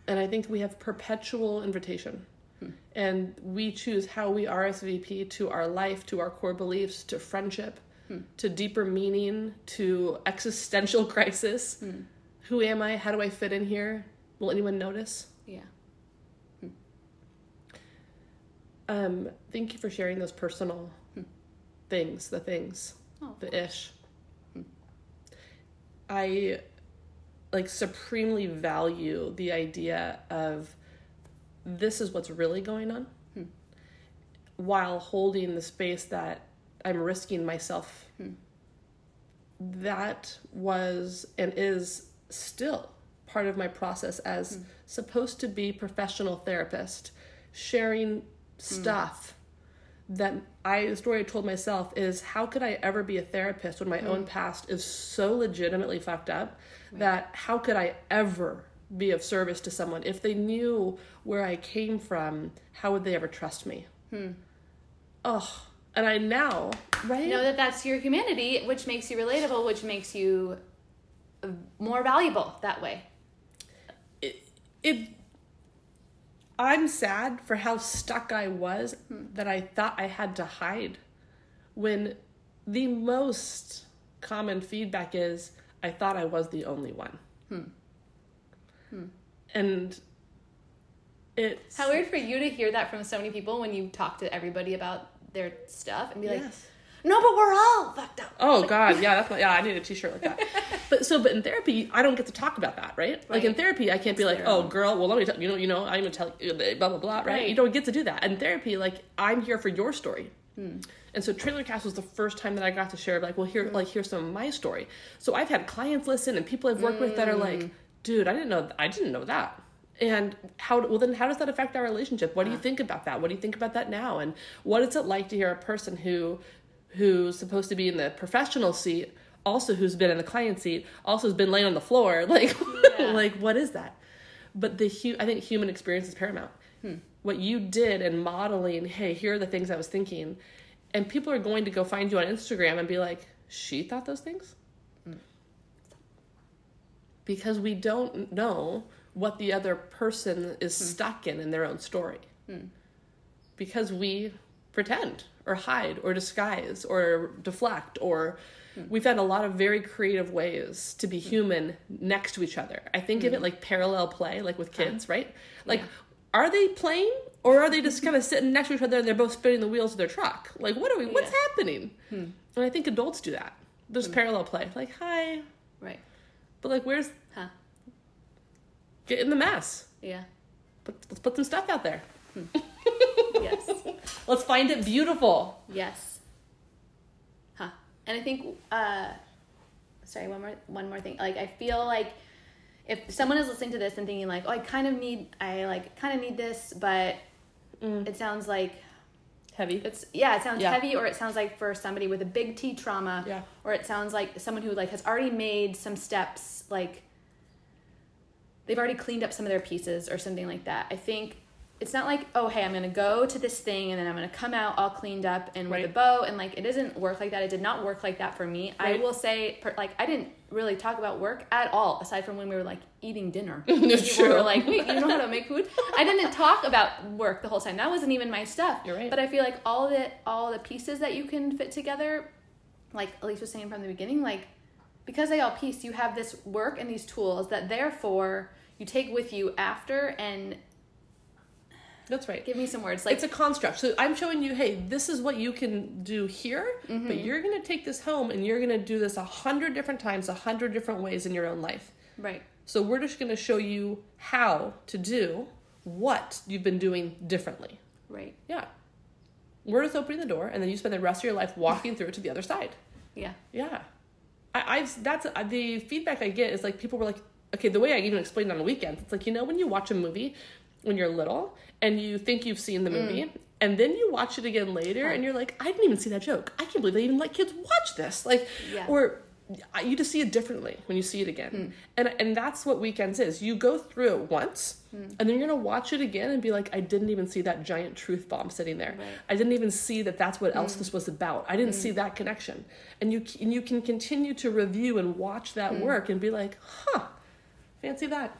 And I think we have perpetual invitation. Hmm. And we choose how we RSVP to our life, to our core beliefs, to friendship, hmm. to deeper meaning, to existential crisis. Who am I? How do I fit in here? Will anyone notice?
Yeah.
Um, thank you for sharing those personal hmm. things, the things, oh, the ish. Hmm. I like supremely value the idea of this is what's really going on hmm. while holding the space that I'm risking myself. Hmm. That was and is still part of my process as hmm. supposed to be professional therapist, sharing stuff mm. that I the story I told myself is how could I ever be a therapist when my mm. own past is so legitimately fucked up right. that how could I ever be of service to someone if they knew where I came from how would they ever trust me hmm. oh and I now right
know that that's your humanity which makes you relatable which makes you more valuable that way
it it I'm sad for how stuck I was hmm. that I thought I had to hide when the most common feedback is I thought I was the only one. Hmm. Hmm. And it's
how weird for you to hear that from so many people when you talk to everybody about their stuff and be like. No, but we're all fucked up.
Oh God, yeah, that's my, yeah. I need a T-shirt like that. but so, but in therapy, I don't get to talk about that, right? right. Like in therapy, I can't be like, oh, girl, well, let me tell you know, you know, I'm gonna tell you, blah blah blah, right? right? You don't get to do that. In therapy, like I'm here for your story. Hmm. And so Trailer Cast was the first time that I got to share like, well, here, mm. like here's some of my story. So I've had clients listen and people I've worked mm. with that are like, hmm. dude, I didn't know, I didn't know that and how well then how does that affect our relationship? What do you think about that? What do you think about that now? And what is it like to hear a person who who's supposed to be in the professional seat also who's been in the client seat also has been laying on the floor? Like yeah. like what is that? But the hu- i think human experience is paramount. Hmm. what you did in modeling hey here are the things i was thinking. And people are going to go find you on instagram and be like she thought those things? Hmm. because we don't know what the other person is hmm. stuck in in their own story hmm. because we pretend or hide or disguise or deflect or we found a lot of very creative ways to be human next to each other. I think mm. of it mm. like parallel play, like with kids, right? Like, yeah. are they playing or are they just kind of sitting next to each other and they're both spinning the wheels of their truck? Like, what are we? What's happening? Hmm. And I think adults do that. There's hmm. parallel play, like hi,
right?
But like, where's? Get in the mess.
Yeah.
Let's put some stuff out there. Hmm. yes. Let's find it beautiful.
Yes. Huh. And I think uh sorry, one more one more thing. Like I feel like if someone is listening to this and thinking like, "Oh, I kind of need I like kind of need this, but mm. it sounds like
Heavy.
It's yeah, it sounds
Yeah.
heavy, or it sounds like for somebody with a big T trauma,
Yeah.
or it sounds like someone who like has already made some steps, like they've already cleaned up some of their pieces or something like that. I think it's not like oh hey I'm gonna go to this thing and then I'm gonna come out all cleaned up and with a bow and like it doesn't work like that. It did not work like that for me. I will say per, like I didn't really talk about work at all aside from when we were like eating dinner. People
true.
were like wait you know how to make food? I didn't talk about work the whole time. That wasn't even my stuff.
You're right.
But I feel like all the all the pieces that you can fit together, like Elyse was saying from the beginning, like because they all piece, you have this work and these tools that therefore you take with you after and
That's right.
give me some words like
it's a construct. So I'm showing you, hey, this is what you can do here,
Mm-hmm.
but you're gonna take this home and you're gonna do this a hundred different times, a hundred different ways in your own life.
right.
So we're just gonna show you how to do what you've been doing differently.
Right.
Yeah. We're just opening the door, and then you spend the rest of your life walking through it to the other side.
Yeah.
Yeah, I, I've that's uh, the feedback I get is like people were like, okay, the way I even explained on the weekends, it's like you know when you watch a movie when you're little and you think you've seen the movie. Mm. And then you watch it again later, and you're like, I didn't even see that joke. I can't believe they even let kids watch this. Like,
Yeah.
or uh, you just see it differently when you see it again, mm. and and that's what weekends is. You go through it once, and then you're gonna watch it again and be like, I didn't even see that giant truth bomb sitting there.
Right.
I didn't even see that that's what else mm. this was about. I didn't see mm. that connection. And you and you can continue to review and watch that mm. work and be like, huh, fancy that.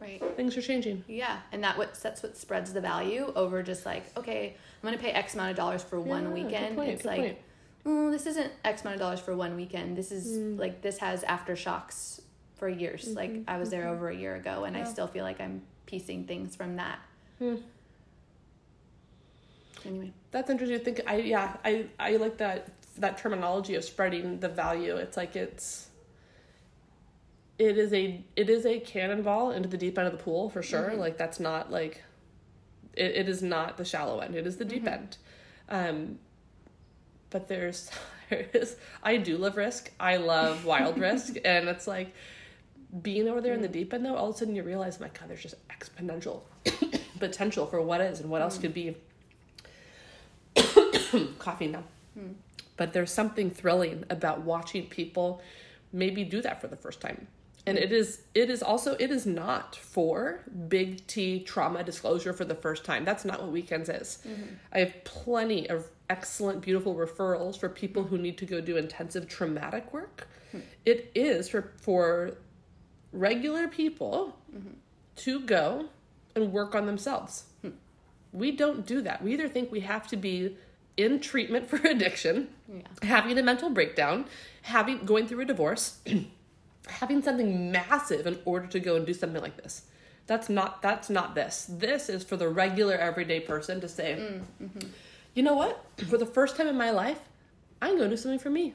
Right.
Things are changing.
Yeah, and that what that's what spreads the value over just like okay, I'm gonna pay X amount of dollars for
Yeah,
one
good
weekend.
point,
it's
good
like,
point.
oh, this isn't X amount of dollars for one weekend. This is
Mm.
like this has aftershocks for years. Mm-hmm, like I was there mm-hmm. over a year ago, and I
Mm-hmm,
still feel like I'm piecing things from that.
Hmm.
Anyway,
That's interesting to think. I yeah, I I like that that terminology of spreading the value. It's like it's it is a it is a cannonball into the deep end of the pool for sure. Like that's not like it, it is not the shallow end. It is the deep end. Um but there's there is I do love risk. I love wild risk and it's like being over there in the deep end though, all of a sudden you realize, my God, there's just exponential potential for what is and what else mm. could be. coughing now. Hmm. But there's something thrilling about watching people maybe do that for the first time. And it is it is also it is not for big T trauma disclosure for the first time. That's not what weekends is. Mm-hmm. I have plenty of excellent beautiful referrals for people who need to go do intensive traumatic work. Hmm. It is for for regular people mm-hmm. to go and work on themselves. Hmm. We don't do that. We either think we have to be in treatment for addiction,
yeah,
having a mental breakdown, having going through a divorce, having something massive in order to go and do something like this. That's not that's not this. This is for the regular everyday person to say, mm, mm-hmm. you know what? For the first time in my life, I'm going to do something for me.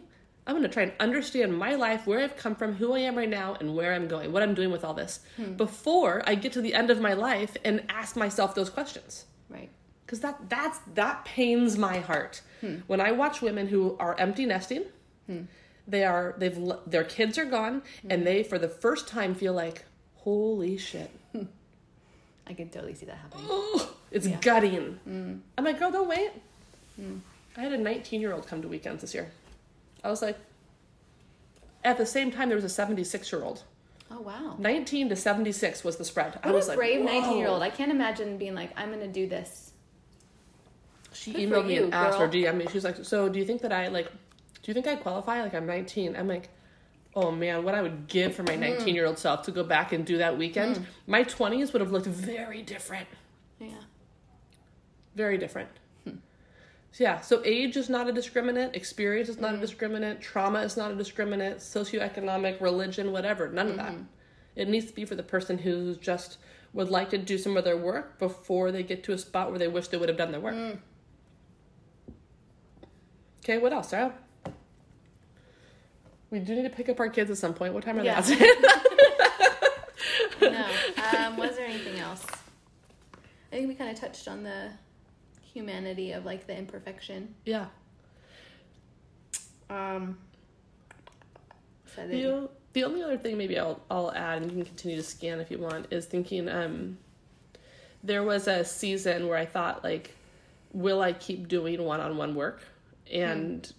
I'm going to try and understand my life, where I've come from, who I am right now, and where I'm going, what I'm doing with all this, hmm. before I get to the end of my life and ask myself those questions
right.
because that that's that pains my heart hmm. when I watch women who are empty nesting. Hmm. They are they've their kids are gone, and they for the first time feel like, holy shit,
I can totally see that happening.
it's
Yeah.
gutting. I'm like, girl, don't wait. I had a 19 year old come to weekends this year. I was like, at the same time, there was a 76 year old.
Oh wow.
19 to 76 was the spread. I was
a
like,
brave
whoa.
19 year old. I can't imagine being like, I'm going to do this.
She
Good
emailed me
you,
and asked
girl.
or DM me. She's like, "So, do you think that I like? Do you think I qualify? Like, I'm 19." I'm like, "Oh man, what I would give for my
Hmm.
19 year old self to go back and do that weekend. My 20s would have looked very different,
Yeah.
very different." Yeah. So age is not a discriminant. Experience is not a discriminant. Trauma is not a discriminant. Socioeconomic, religion, whatever. None of that.
Mm-hmm.
It needs to be for the person who's just would like to do some of their work before they get to a spot where they wish they would have done their work.
Hmm.
Okay, what else, Sara? We do need to pick up our kids at some point. What time are
Yeah.
they?
no. Um, was there anything else? I think we kind of touched on the humanity of like the imperfection.
yeah.
Um, so
The, the only other thing maybe I'll I'll add, and you can continue to scan if you want, is thinking um there was a season where I thought like will I keep doing one on one work? And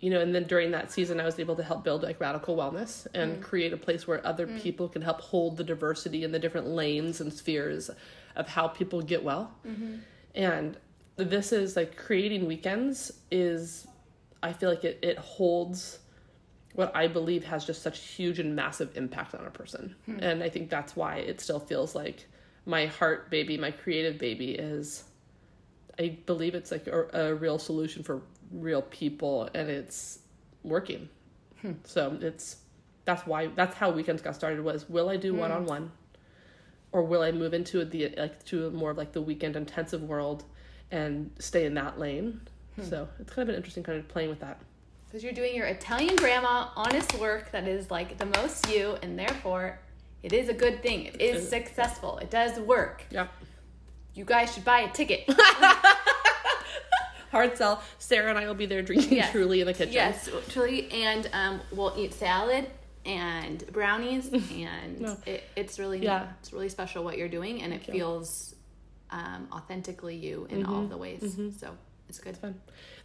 you know, and then during that season, I was able to help build like radical wellness and create a place where other people can help hold the diversity in the different lanes and spheres of how people get well. And this is like creating weekends is, I feel like it, it holds what I believe has just such huge and massive impact on a person. Hmm. And I think that's why it still feels like my heart baby, my creative baby is I believe it's like a, a real solution for real people and it's working. Hmm. So it's that's why that's how weekends got started was. Will I do one on one or will I move into the like to more of like the weekend intensive world and stay in that lane? So it's kind of an interesting kind of playing with that.
Because you're doing your Italian grandma honest work that is like the most you, and therefore it is a good thing. It is successful. It does work.
Yeah.
You guys should buy a ticket.
Hard sell. Sara and I will be there drinking
Yes.
truly in the kitchen.
yes, truly. And um, we'll eat salad and brownies, and
No.
it, it's really
Yeah.
it's really special what you're doing, and it
you.
feels um, authentically you in
Mm-hmm.
all the ways. Mm-hmm. So it's good.
It's fun.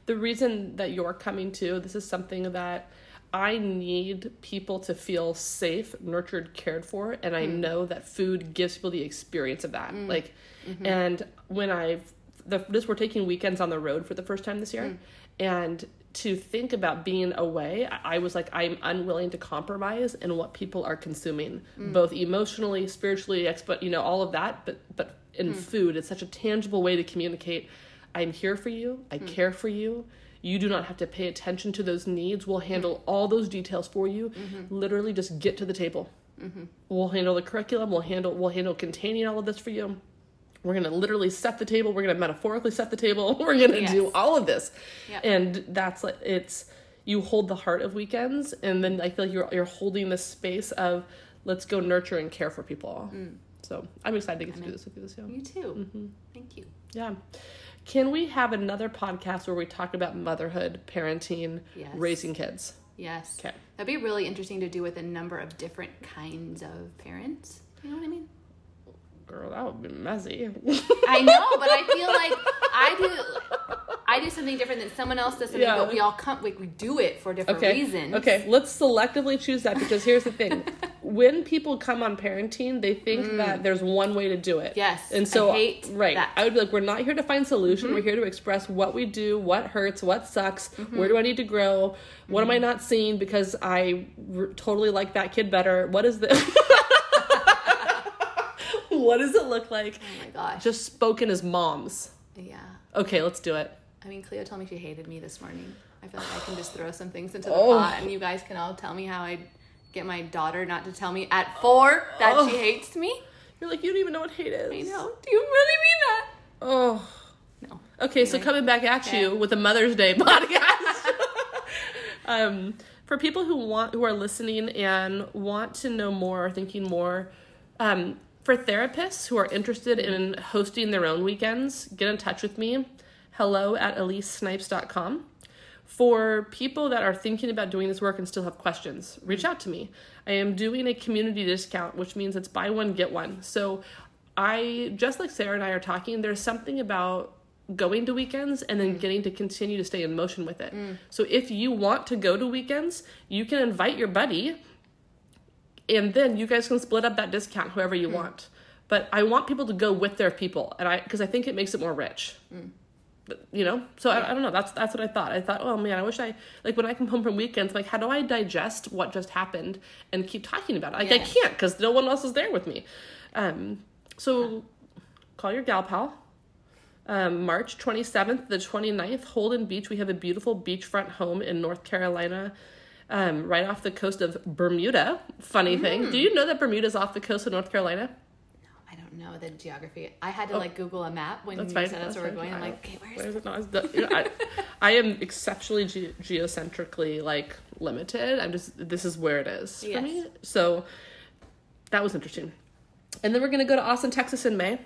The reason that you're coming to, this is something that I need people to feel safe, nurtured, cared for, and I mm. know that food gives people the experience of that. Mm. Like, mm-hmm. and when I've the this we're taking weekends on the road for the first time this year, mm. and to think about being away, I I was like, I'm unwilling to compromise in what people are consuming, both emotionally, spiritually, expo- you know, all of that. But but in hmm. food, it's such a tangible way to communicate. I'm here for you. I hmm. care for you. You do not have to pay attention to those needs. We'll hmm. handle all those details for you. Mm-hmm. Literally, just get to the table. Mm-hmm. We'll handle the curriculum. We'll handle we'll handle containing all of this for you. We're gonna literally set the table. We're gonna metaphorically set the table. We're gonna
Yes.
do all of this,
Yeah.
and that's like it's you hold the heart of weekends, and then I feel like you're you're holding this space of let's go nurture and care for people. So I'm excited to get to do this with you this year.
You too.
Mm-hmm.
Thank you.
Yeah. Can we have another podcast where we talk about motherhood, parenting,
Yes.
raising kids?
Yes.
Okay.
That'd be really interesting to do with a number of different kinds of parents. You know what I mean?
Girl, that would be messy.
I know, but I feel like I do. I do something different than someone else does something,
Yeah.
but we all come. Like we do it for different
okay.
reasons.
Okay, let's selectively choose that because here's the thing. when people come on parenting, they think that there's one way to do it.
Mm. Yes,
And so
I hate
right.
that. Mm-hmm.
I would be like, we're not here to find solution. We're here to express what we do, what hurts, what sucks,
Mm-hmm.
where do I need to grow, what am I not seeing because I r- totally like that kid better. What is this? what does it look like?
Oh my gosh.
Just spoken as moms.
yeah.
Okay, let's do it.
I mean, Cleo told me she hated me this morning. I feel like I can just throw some things into the
Oh.
pot, and you guys can all tell me how I get my daughter not to tell me at four that
Oh.
she hates me.
You're like, you don't even know what hate is.
I know. Do you really mean that?
Oh.
No.
Okay, so coming back at you with a Mother's Day podcast. um, for people who want who are listening and want to know more or thinking more, um, for therapists who are interested in hosting their own weekends, get in touch with me. Hello at elysesnipes.com. For people that are thinking about doing this work and still have questions, reach out to me. I am doing a community discount, which means it's buy one, get one. So I, just like Sara and I are talking, there's something about going to weekends and then mm. getting to continue to stay in motion with it. Mm. So if you want to go to weekends, you can invite your buddy and then you guys can split up that discount however you mm. want. But I want people to go with their people and I because I think it makes it more rich but, you know? So I, I don't know. That's that's what i thought. I thought oh man i wish i like when i come home from weekends like how do i digest what just happened and keep talking about it? Like i can't because no one else is there with me. Um so call your gal pal. Um, march 27th the 29th holden beach. We have a beautiful beachfront home in north carolina um, right off the coast of bermuda. Funny thing. Do you know that bermuda's off the coast of north carolina
don't know the geography. I had to like Google a map when
Oh.
You
fine.
said that's
that's
where we're going. I'm like, okay, where's
where is it? No, it's the- you know, I, I am exceptionally ge- geocentrically like limited. I'm just this is where it is for
Yes.
me. So that was interesting. And then we're gonna go to Austin, Texas in May.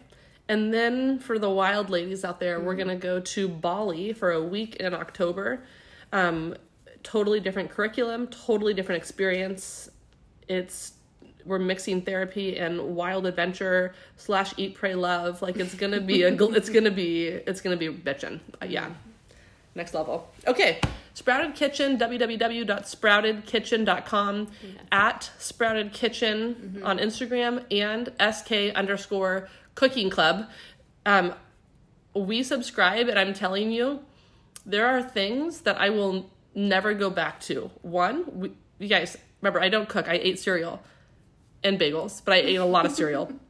And then for the wild ladies out there, we're gonna go to Bali for a week in October. Um, totally different curriculum, totally different experience. It's we're mixing therapy and wild adventure slash eat pray love. Like it's gonna be a it's gonna be it's gonna be bitchin' uh, yeah. Next level. Okay. Sprouted kitchen www.sproutedkitchen.com at sprouted kitchen on instagram and sk underscore cooking club. Um, we subscribe and i'm telling you there are things that i will never go back to. One we, you guys remember i don't cook. I ate cereal and bagels but i ate a lot of cereal.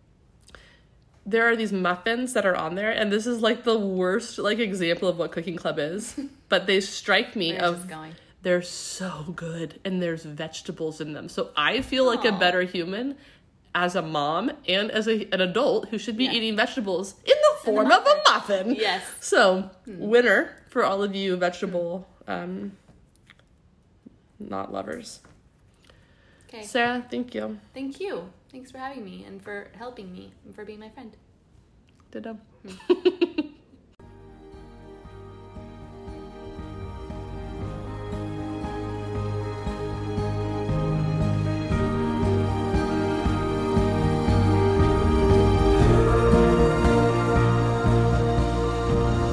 There are these muffins that are on there and this is like the worst like example of what cooking club is but they strike me
Where's
of
going?
they're so good and there's vegetables in them. So i feel like a better human as a mom and as a, an adult who should be
Yeah.
eating vegetables in the form of a muffin.
Yes.
so winner for all of you vegetable um not lovers
Okay.
sara thank you
Thank you. Thanks for having me and for helping me and for being my friend.
ditto hmm.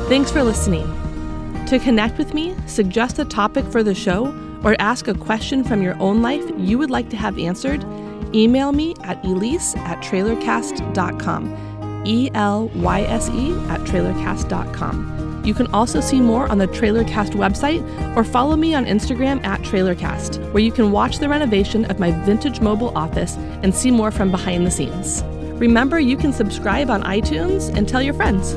Thanks for listening. To connect with me, suggest a topic for the show, or ask a question from your own life you would like to have answered, email me at elyse at trailercast.com. E L Y S E at trailercast.com. You can also see more on the Trailercast website or follow me on Instagram at Trailercast, where you can watch the renovation of my vintage mobile office and see more from behind the scenes. Remember, you can subscribe on iTunes and tell your friends.